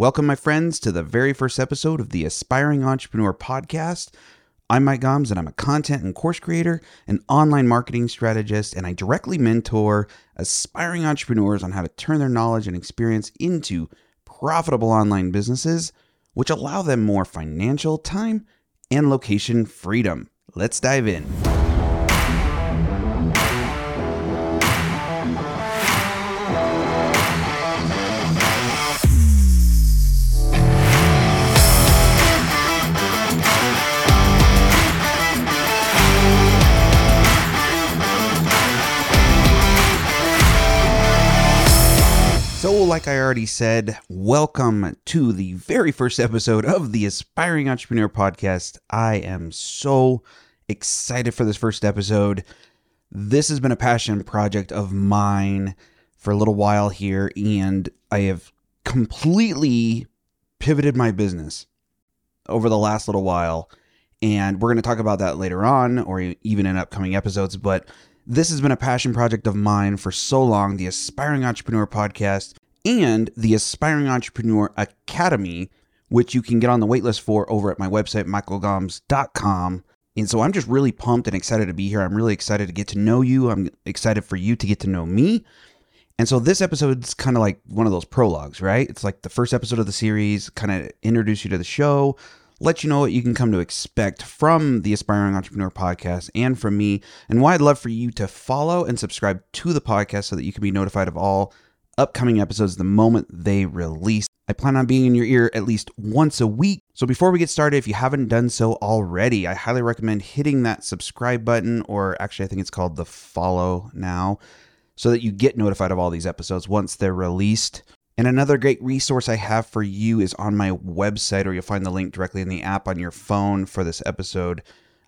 Welcome, my friends, to the very first episode of the Aspiring Entrepreneur Podcast. I'm Mike Gomes, and I'm a content and course creator, an online marketing strategist, and I directly mentor aspiring entrepreneurs on how to turn their knowledge and experience into profitable online businesses, which allow them more financial, time, and location freedom. Let's dive in. Like I already said, welcome to the very first episode of the Aspiring Entrepreneur Podcast. I am so excited for this first episode. This has been a passion project of mine for a little while here, and I have completely pivoted my business over the last little while. And we're going to talk about that later on or even in upcoming episodes. But this has been a passion project of mine for so long the Aspiring Entrepreneur Podcast and the Aspiring Entrepreneur Academy, which you can get on the waitlist for over at my website, michaelgomes.com. And so I'm just really pumped and excited to be here. I'm really excited to get to know you. I'm excited for you to get to know me. And so this episode is kind of like one of those prologues, right? It's like the first episode of the series, kind of introduce you to the show, let you know what you can come to expect from the Aspiring Entrepreneur podcast and from me, and why I'd love for you to follow and subscribe to the podcast so that you can be notified of all upcoming episodes the moment they release. I plan on being in your ear at least once a week. So before we get started, if you haven't done so already, I highly recommend hitting that subscribe button, or actually, I think it's called the follow now, so that you get notified of all these episodes once they're released. And another great resource I have for you is on my website, or you'll find the link directly in the app on your phone for this episode.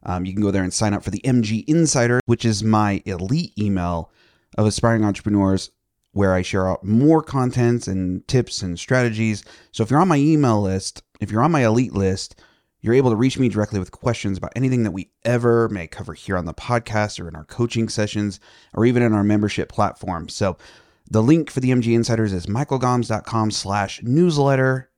Um, you can go there and sign up for the MG Insider, which is my elite email of aspiring entrepreneurs where I share out more contents and tips and strategies. So if you're on my email list, if you're on my elite list, you're able to reach me directly with questions about anything that we ever may cover here on the podcast or in our coaching sessions or even in our membership platform. So the link for the MG Insiders is michaelgomes.com slash newsletter.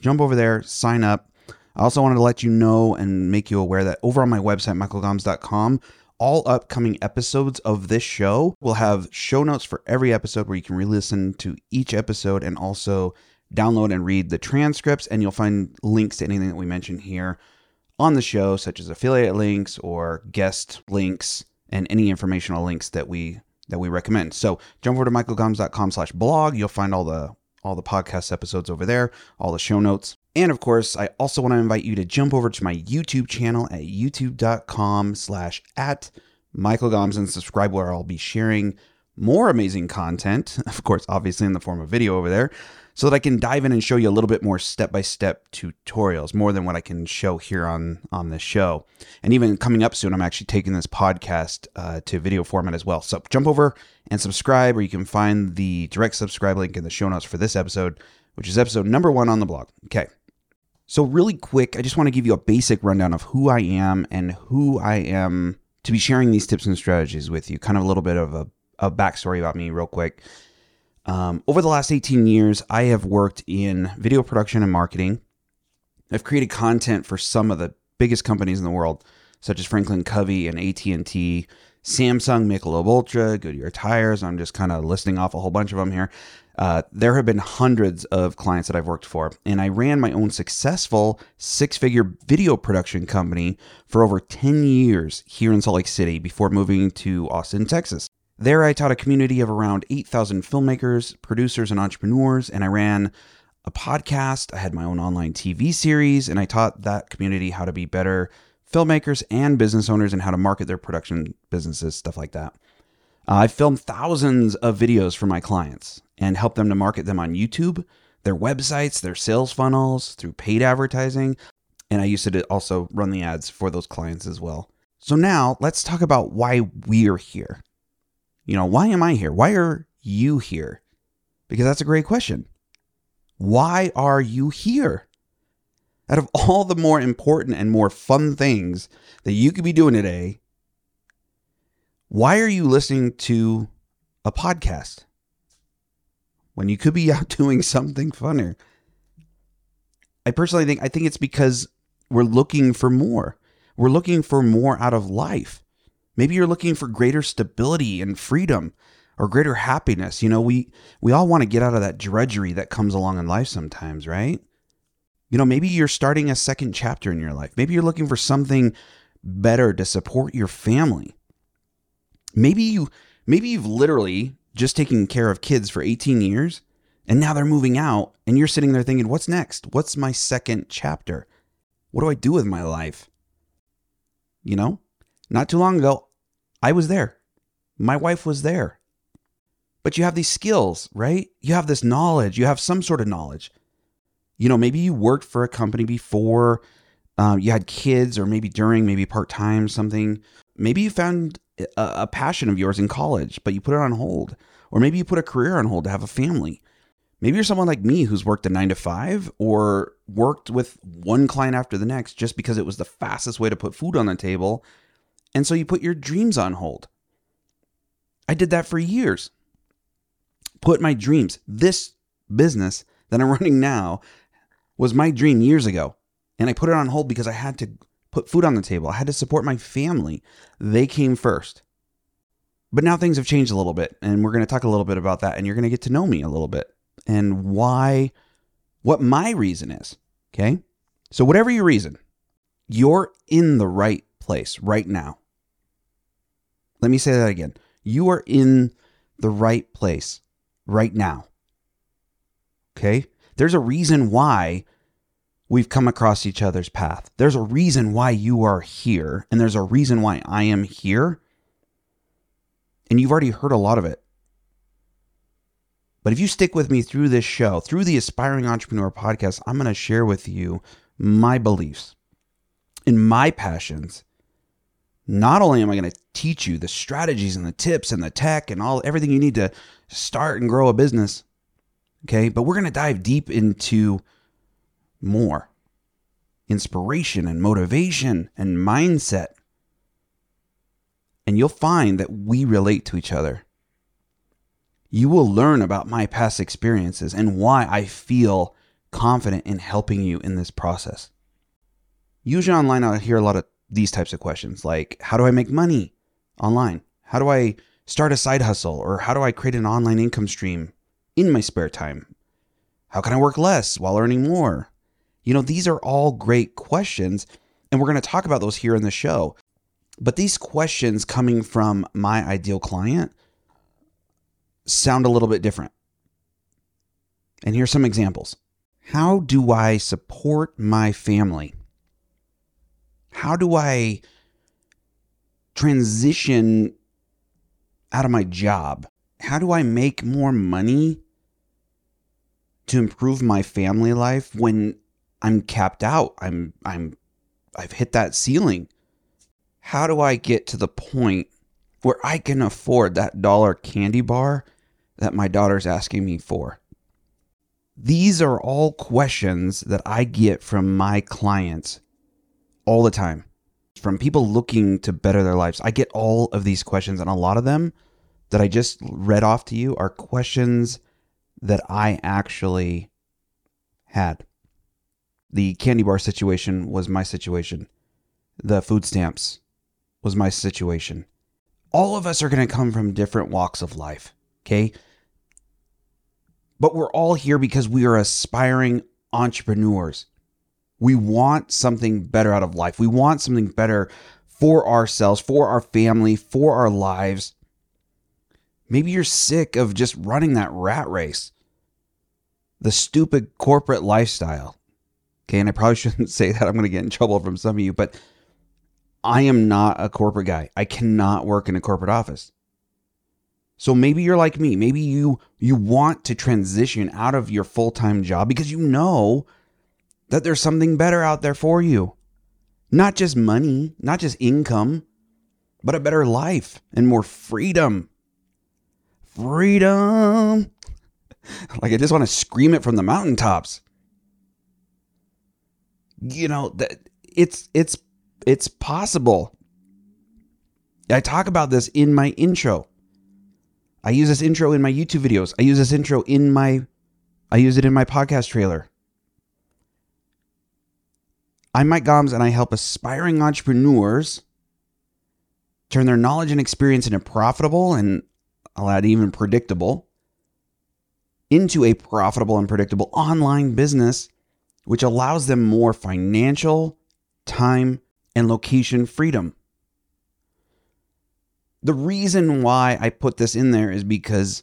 Jump over there, sign up. I also wanted to let you know and make you aware that over on my website, michaelgomes.com, all upcoming episodes of this show We'll have show notes for every episode where you can re listen to each episode and also download and read the transcripts. And you'll find links to anything that we mention here on the show, such as affiliate links or guest links and any informational links that we that we recommend. So jump over to michaelgomes.com slash blog. You'll find all the all the podcast episodes over there, all the show notes. And of course, I also want to invite you to jump over to my YouTube channel at youtube.com slash at Michael Gomes and subscribe where I'll be sharing more amazing content, of course, obviously in the form of video over there, so that I can dive in and show you a little bit more step-by-step tutorials, more than what I can show here on on this show. And even coming up soon, I'm actually taking this podcast uh, to video format as well. So jump over and subscribe, or you can find the direct subscribe link in the show notes for this episode, which is episode number one on the blog. Okay. So really quick, I just want to give you a basic rundown of who I am and who I am to be sharing these tips and strategies with you. Kind of a little bit of a, a backstory about me, real quick. Um, over the last 18 years, I have worked in video production and marketing. I've created content for some of the biggest companies in the world, such as Franklin Covey and AT&T, Samsung, Michelob Ultra, Goodyear Tires. I'm just kind of listing off a whole bunch of them here. Uh, there have been hundreds of clients that I've worked for, and I ran my own successful six figure video production company for over 10 years here in Salt Lake City before moving to Austin, Texas. There, I taught a community of around 8,000 filmmakers, producers, and entrepreneurs, and I ran a podcast. I had my own online TV series, and I taught that community how to be better filmmakers and business owners and how to market their production businesses, stuff like that. Uh, I filmed thousands of videos for my clients and helped them to market them on YouTube, their websites, their sales funnels, through paid advertising. And I used to also run the ads for those clients as well. So now let's talk about why we're here. You know, why am I here? Why are you here? Because that's a great question. Why are you here? Out of all the more important and more fun things that you could be doing today, why are you listening to a podcast when you could be out doing something funner? I personally think I think it's because we're looking for more. We're looking for more out of life. Maybe you're looking for greater stability and freedom or greater happiness. You know, we we all want to get out of that drudgery that comes along in life sometimes, right? You know, maybe you're starting a second chapter in your life. Maybe you're looking for something better to support your family. Maybe you maybe you've literally just taken care of kids for 18 years and now they're moving out and you're sitting there thinking, "What's next? What's my second chapter? What do I do with my life?" You know? Not too long ago, I was there. My wife was there. But you have these skills, right? You have this knowledge. You have some sort of knowledge you know, maybe you worked for a company before, um, you had kids, or maybe during, maybe part time, something. Maybe you found a, a passion of yours in college, but you put it on hold. Or maybe you put a career on hold to have a family. Maybe you're someone like me who's worked a nine to five or worked with one client after the next just because it was the fastest way to put food on the table. And so you put your dreams on hold. I did that for years. Put my dreams, this business that I'm running now, was my dream years ago. And I put it on hold because I had to put food on the table. I had to support my family. They came first. But now things have changed a little bit, and we're going to talk a little bit about that, and you're going to get to know me a little bit and why, what my reason is. Okay. So, whatever your reason, you're in the right place right now. Let me say that again. You are in the right place right now. Okay. There's a reason why we've come across each other's path. There's a reason why you are here, and there's a reason why I am here. And you've already heard a lot of it. But if you stick with me through this show, through the Aspiring Entrepreneur podcast, I'm going to share with you my beliefs and my passions. Not only am I going to teach you the strategies and the tips and the tech and all everything you need to start and grow a business, Okay. But we're going to dive deep into more inspiration and motivation and mindset. And you'll find that we relate to each other. You will learn about my past experiences and why I feel confident in helping you in this process. Usually online, I hear a lot of these types of questions like, How do I make money online? How do I start a side hustle? Or how do I create an online income stream? In my spare time? How can I work less while earning more? You know, these are all great questions, and we're going to talk about those here in the show. But these questions coming from my ideal client sound a little bit different. And here's some examples. How do I support my family? How do I transition out of my job? How do I make more money to improve my family life when I'm capped out. I'm I'm I've hit that ceiling. How do I get to the point where I can afford that dollar candy bar that my daughter's asking me for? These are all questions that I get from my clients all the time. From people looking to better their lives. I get all of these questions and a lot of them that I just read off to you are questions that I actually had. The candy bar situation was my situation. The food stamps was my situation. All of us are going to come from different walks of life, okay? But we're all here because we are aspiring entrepreneurs. We want something better out of life. We want something better for ourselves, for our family, for our lives. Maybe you're sick of just running that rat race, the stupid corporate lifestyle. Okay, and I probably shouldn't say that. I'm going to get in trouble from some of you, but I am not a corporate guy. I cannot work in a corporate office. So maybe you're like me. Maybe you you want to transition out of your full-time job because you know that there's something better out there for you. Not just money, not just income, but a better life and more freedom freedom. like I just want to scream it from the mountaintops. You know, that it's it's it's possible. I talk about this in my intro. I use this intro in my YouTube videos. I use this intro in my I use it in my podcast trailer. I'm Mike Gomes and I help aspiring entrepreneurs turn their knowledge and experience into profitable and I'll add even predictable into a profitable and predictable online business, which allows them more financial, time, and location freedom. The reason why I put this in there is because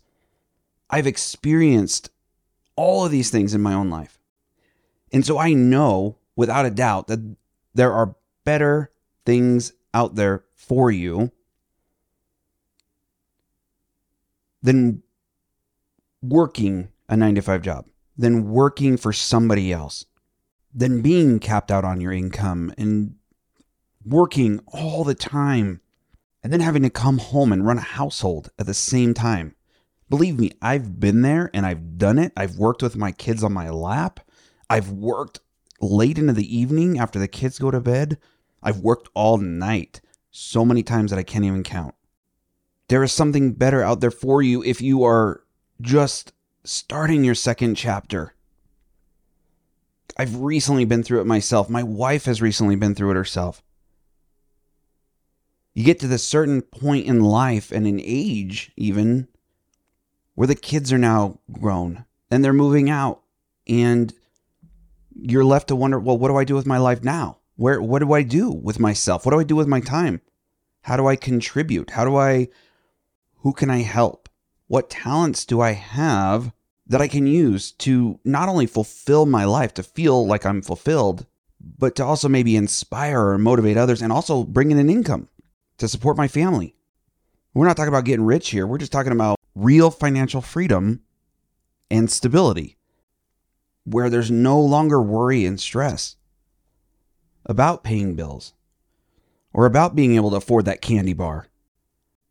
I've experienced all of these things in my own life. And so I know without a doubt that there are better things out there for you than working a nine to five job, than working for somebody else, than being capped out on your income and working all the time and then having to come home and run a household at the same time. Believe me, I've been there and I've done it. I've worked with my kids on my lap. I've worked late into the evening after the kids go to bed. I've worked all night so many times that I can't even count. There is something better out there for you if you are just starting your second chapter. I've recently been through it myself. My wife has recently been through it herself. You get to this certain point in life and in age, even, where the kids are now grown and they're moving out and you're left to wonder, well, what do I do with my life now? Where what do I do with myself? What do I do with my time? How do I contribute? How do I who can I help? What talents do I have that I can use to not only fulfill my life, to feel like I'm fulfilled, but to also maybe inspire or motivate others and also bring in an income to support my family? We're not talking about getting rich here. We're just talking about real financial freedom and stability where there's no longer worry and stress about paying bills or about being able to afford that candy bar.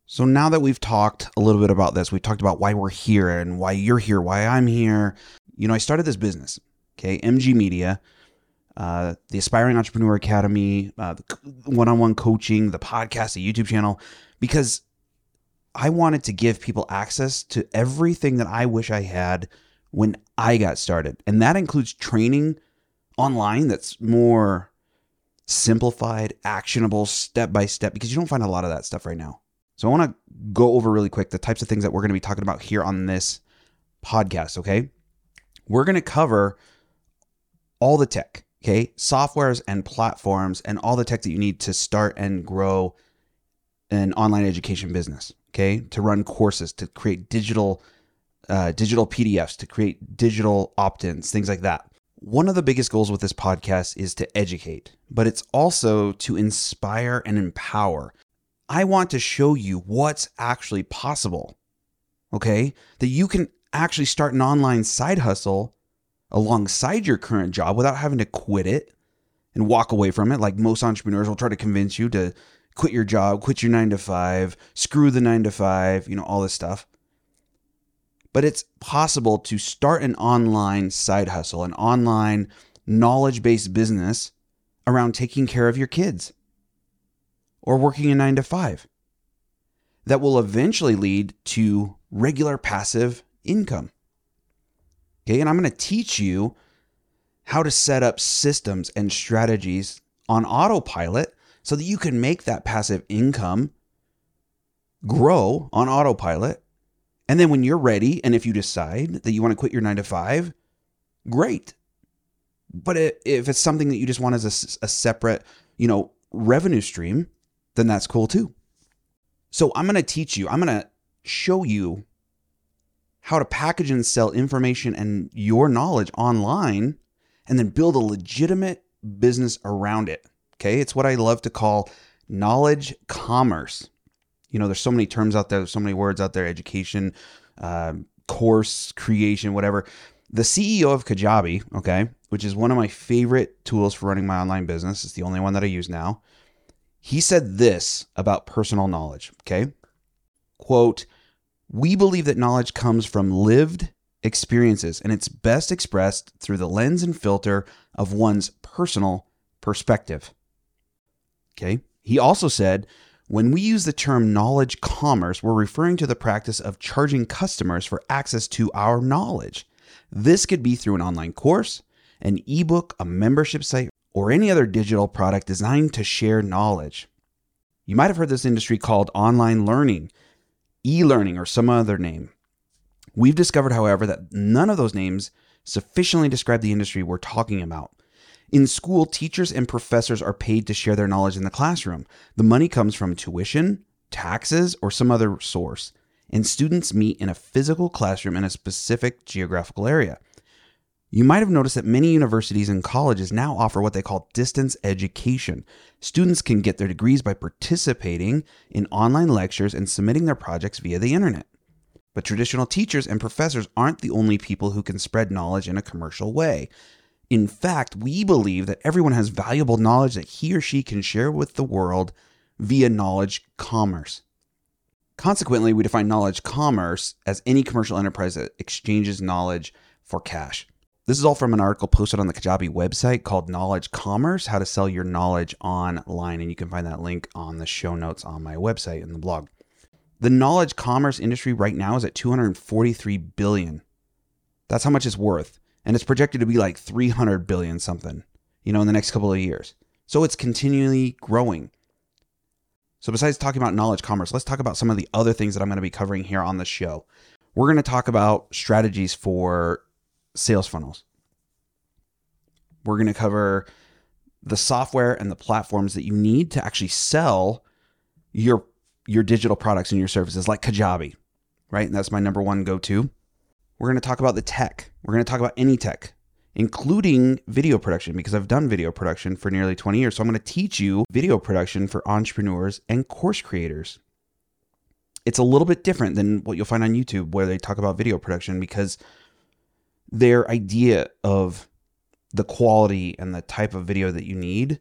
So now that we've talked a little bit about this, we've talked about why we're here and why you're here, why I'm here. You know, I started this business, okay, MG Media, uh, the Aspiring Entrepreneur Academy, uh, one on one coaching, the podcast, the YouTube channel, because I wanted to give people access to everything that I wish I had when I got started. And that includes training online that's more simplified, actionable, step by step, because you don't find a lot of that stuff right now. So I want to go over really quick the types of things that we're going to be talking about here on this podcast, okay? We're going to cover all the tech, okay? Softwares and platforms and all the tech that you need to start and grow an online education business, okay? To run courses, to create digital uh, digital PDFs, to create digital opt ins, things like that. One of the biggest goals with this podcast is to educate, but it's also to inspire and empower. I want to show you what's actually possible, okay? That you can actually start an online side hustle alongside your current job without having to quit it and walk away from it. Like most entrepreneurs will try to convince you to quit your job, quit your nine to five, screw the nine to five, you know, all this stuff but it's possible to start an online side hustle, an online knowledge based business around taking care of your kids or working a nine to five that will eventually lead to regular passive income. Okay, and I'm going to teach you how to set up systems and strategies on autopilot so that you can make that passive income grow on autopilot and then when you're ready, and if you decide that you want to quit your nine to five, great. But if it's something that you just want as a, a separate, you know, revenue stream, then that's cool too. So I'm going to teach you, I'm going to show you how to package and sell information and your knowledge online and then build a legitimate business around it. Okay. It's what I love to call knowledge commerce you know, there's so many terms out there, so many words out there, education, uh, course creation, whatever. The CEO of Kajabi, okay, which is one of my favorite tools for running my online business, it's the only one that I use now. He said this about personal knowledge, okay? Quote, we believe that knowledge comes from lived experiences and it's best expressed through the lens and filter of one's personal perspective. Okay. He also said when we use the term knowledge commerce, we're referring to the practice of charging customers for access to our knowledge. This could be through an online course, an ebook, a membership site, or any other digital product designed to share knowledge. You might have heard this industry called online learning, e learning, or some other name. We've discovered, however, that none of those names sufficiently describe the industry we're talking about. In school, teachers and professors are paid to share their knowledge in the classroom. The money comes from tuition, taxes, or some other source, and students meet in a physical classroom in a specific geographical area. You might have noticed that many universities and colleges now offer what they call distance education. Students can get their degrees by participating in online lectures and submitting their projects via the internet. But traditional teachers and professors aren't the only people who can spread knowledge in a commercial way. In fact, we believe that everyone has valuable knowledge that he or she can share with the world via knowledge commerce. Consequently, we define knowledge commerce as any commercial enterprise that exchanges knowledge for cash. This is all from an article posted on the Kajabi website called Knowledge Commerce How to Sell Your Knowledge Online. And you can find that link on the show notes on my website in the blog. The knowledge commerce industry right now is at 243 billion. That's how much it's worth. And it's projected to be like 300 billion something, you know, in the next couple of years. So it's continually growing. So, besides talking about knowledge commerce, let's talk about some of the other things that I'm going to be covering here on the show. We're going to talk about strategies for sales funnels. We're going to cover the software and the platforms that you need to actually sell your your digital products and your services like Kajabi, right? And that's my number one go-to. We're going to talk about the tech. We're going to talk about any tech, including video production because I've done video production for nearly 20 years. So I'm going to teach you video production for entrepreneurs and course creators. It's a little bit different than what you'll find on YouTube where they talk about video production because their idea of the quality and the type of video that you need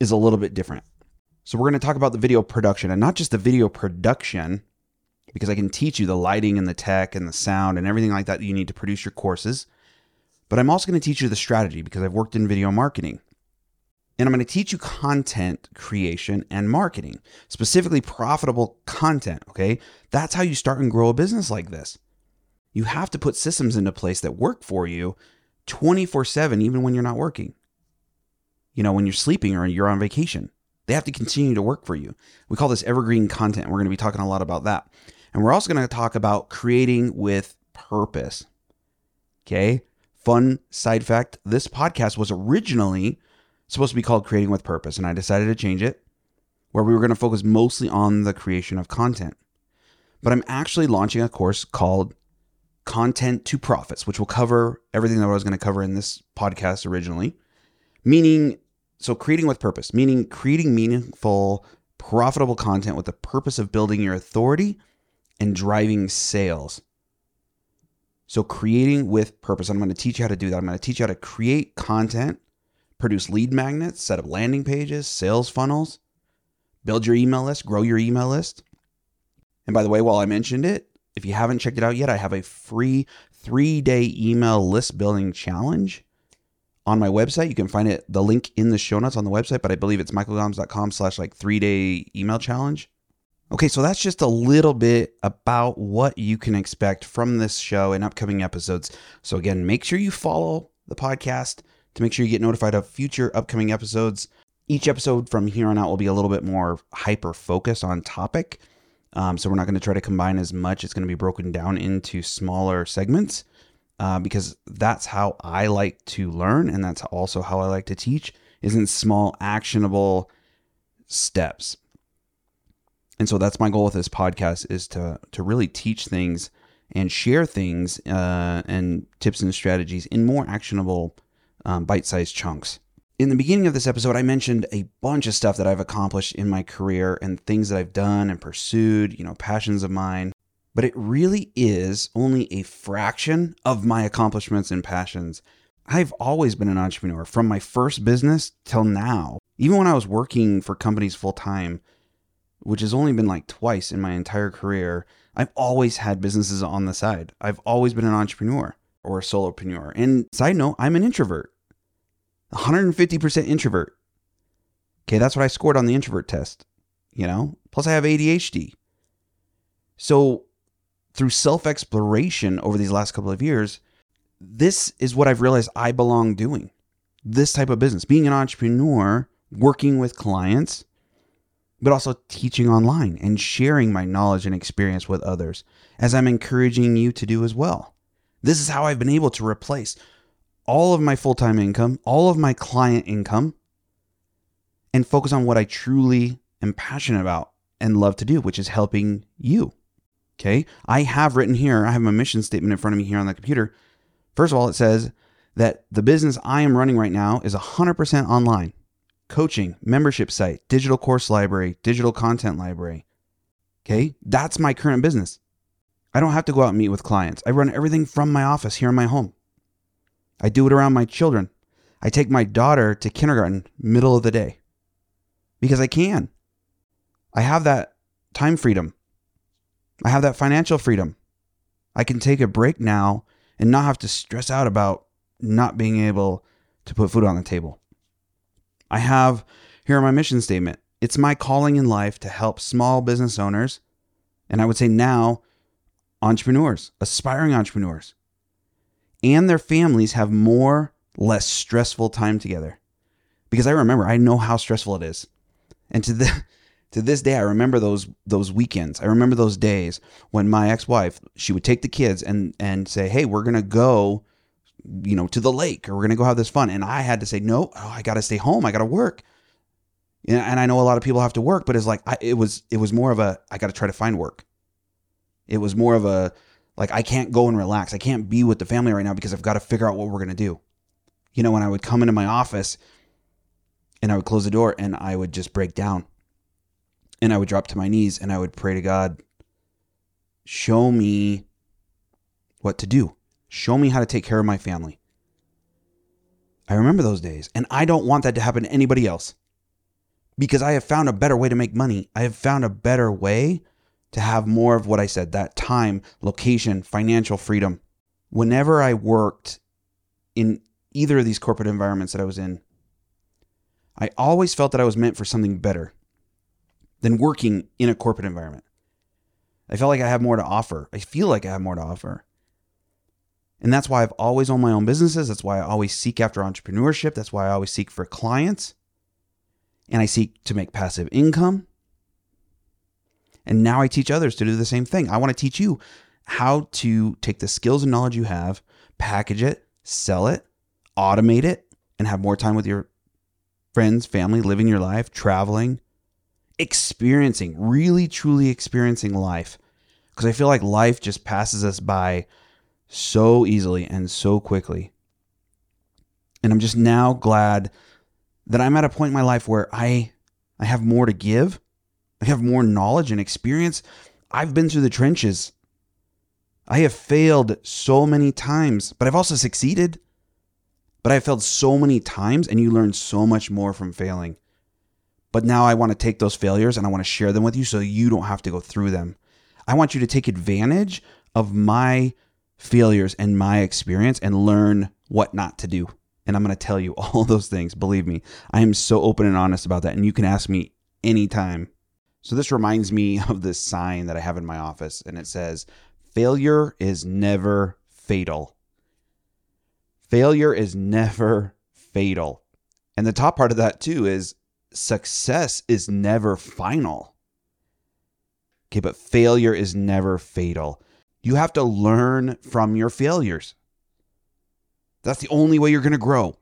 is a little bit different. So we're going to talk about the video production and not just the video production because I can teach you the lighting and the tech and the sound and everything like that, that you need to produce your courses. But I'm also going to teach you the strategy because I've worked in video marketing. And I'm going to teach you content creation and marketing, specifically profitable content. Okay. That's how you start and grow a business like this you have to put systems into place that work for you 24 7, even when you're not working. You know, when you're sleeping or you're on vacation, they have to continue to work for you. We call this evergreen content. We're going to be talking a lot about that. And we're also going to talk about creating with purpose. Okay. Fun side fact this podcast was originally supposed to be called Creating with Purpose, and I decided to change it where we were going to focus mostly on the creation of content. But I'm actually launching a course called content to profits, which will cover everything that I was going to cover in this podcast originally. Meaning, so creating with purpose, meaning creating meaningful, profitable content with the purpose of building your authority and driving sales. So, creating with purpose. I'm going to teach you how to do that. I'm going to teach you how to create content, produce lead magnets, set up landing pages, sales funnels, build your email list, grow your email list. And by the way, while I mentioned it, if you haven't checked it out yet, I have a free three day email list building challenge on my website. You can find it, the link in the show notes on the website, but I believe it's michaelgomes.com slash like three day email challenge. Okay, so that's just a little bit about what you can expect from this show and upcoming episodes. So, again, make sure you follow the podcast to make sure you get notified of future upcoming episodes. Each episode from here on out will be a little bit more hyper focused on topic. Um, so we're not going to try to combine as much. It's going to be broken down into smaller segments uh, because that's how I like to learn, and that's also how I like to teach. Is in small, actionable steps. And so that's my goal with this podcast is to to really teach things and share things uh, and tips and strategies in more actionable, um, bite-sized chunks in the beginning of this episode, I mentioned a bunch of stuff that I've accomplished in my career and things that I've done and pursued, you know, passions of mine. But it really is only a fraction of my accomplishments and passions. I've always been an entrepreneur from my first business till now. Even when I was working for companies full time, which has only been like twice in my entire career, I've always had businesses on the side. I've always been an entrepreneur or a solopreneur. And side note, I'm an introvert. 150% introvert. Okay, that's what I scored on the introvert test, you know? Plus, I have ADHD. So, through self exploration over these last couple of years, this is what I've realized I belong doing. this type of business, being an entrepreneur, working with clients, but also teaching online and sharing my knowledge and experience with others, as I'm encouraging you to do as well. This is how I've been able to replace all of my full time income, all of my client income, and focus on what I truly am passionate about and love to do, which is helping you. Okay. I have written here, I have my mission statement in front of me here on the computer. First of all, it says that the business I am running right now is 100% online coaching, membership site, digital course library, digital content library. Okay. That's my current business. I don't have to go out and meet with clients. I run everything from my office here in my home. I do it around my children. I take my daughter to kindergarten middle of the day because I can. I have that time freedom. I have that financial freedom. I can take a break now and not have to stress out about not being able to put food on the table. I have here my mission statement. It's my calling in life to help small business owners, and I would say now entrepreneurs, aspiring entrepreneurs, and their families have more, less stressful time together. Because I remember, I know how stressful it is. And to the to this day, I remember those those weekends. I remember those days when my ex-wife, she would take the kids and and say, "Hey, we're gonna go, you know, to the lake, or we're gonna go have this fun." And I had to say, "No, oh, I gotta stay home. I gotta work." And I know a lot of people have to work, but it's like I, it was it was more of a I got to try to find work. It was more of a like I can't go and relax. I can't be with the family right now because I've got to figure out what we're gonna do. You know, when I would come into my office and I would close the door and I would just break down and I would drop to my knees and I would pray to God, show me what to do. Show me how to take care of my family. I remember those days, and I don't want that to happen to anybody else because I have found a better way to make money. I have found a better way to have more of what I said that time, location, financial freedom. Whenever I worked in either of these corporate environments that I was in, I always felt that I was meant for something better than working in a corporate environment. I felt like I have more to offer. I feel like I have more to offer. And that's why I've always owned my own businesses. That's why I always seek after entrepreneurship. That's why I always seek for clients. And I seek to make passive income. And now I teach others to do the same thing. I want to teach you how to take the skills and knowledge you have, package it, sell it, automate it, and have more time with your friends, family, living your life, traveling, experiencing, really truly experiencing life. Because I feel like life just passes us by so easily and so quickly. And I'm just now glad that I'm at a point in my life where I I have more to give. I have more knowledge and experience. I've been through the trenches. I have failed so many times, but I've also succeeded. But I failed so many times, and you learn so much more from failing. But now I want to take those failures and I want to share them with you so you don't have to go through them. I want you to take advantage of my failures and my experience and learn what not to do. And I'm going to tell you all those things. Believe me, I am so open and honest about that. And you can ask me anytime. So this reminds me of this sign that I have in my office, and it says, Failure is never fatal. Failure is never fatal. And the top part of that, too, is success is never final. Okay, but failure is never fatal. You have to learn from your failures. That's the only way you're going to grow.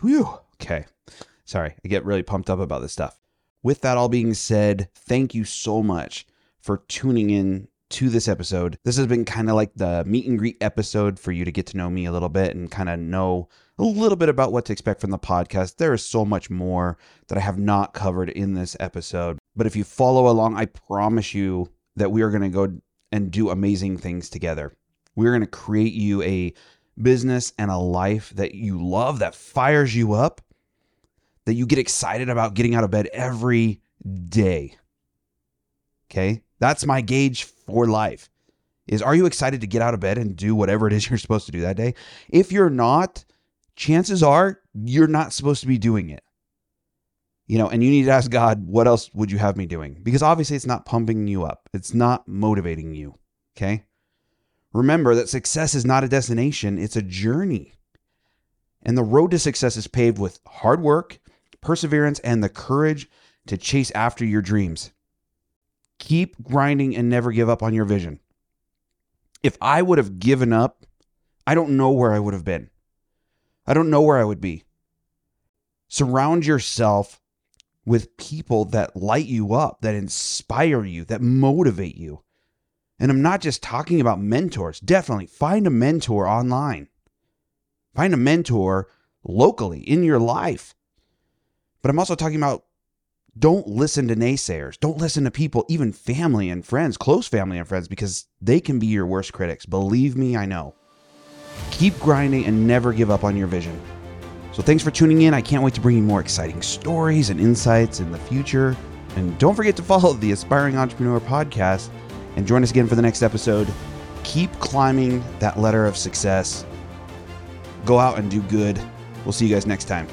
Whew. Okay. Sorry, I get really pumped up about this stuff. With that all being said, thank you so much for tuning in to this episode. This has been kind of like the meet and greet episode for you to get to know me a little bit and kind of know a little bit about what to expect from the podcast. There is so much more that I have not covered in this episode. But if you follow along, I promise you that we are going to go and do amazing things together. We're going to create you a business and a life that you love, that fires you up, that you get excited about getting out of bed every day. Okay? That's my gauge for life. Is are you excited to get out of bed and do whatever it is you're supposed to do that day? If you're not, chances are you're not supposed to be doing it. You know, and you need to ask God, what else would you have me doing? Because obviously it's not pumping you up. It's not motivating you. Okay? Remember that success is not a destination, it's a journey. And the road to success is paved with hard work, perseverance, and the courage to chase after your dreams. Keep grinding and never give up on your vision. If I would have given up, I don't know where I would have been. I don't know where I would be. Surround yourself with people that light you up, that inspire you, that motivate you. And I'm not just talking about mentors. Definitely find a mentor online. Find a mentor locally in your life. But I'm also talking about don't listen to naysayers. Don't listen to people, even family and friends, close family and friends, because they can be your worst critics. Believe me, I know. Keep grinding and never give up on your vision. So thanks for tuning in. I can't wait to bring you more exciting stories and insights in the future. And don't forget to follow the Aspiring Entrepreneur podcast and join us again for the next episode. Keep climbing that ladder of success. Go out and do good. We'll see you guys next time.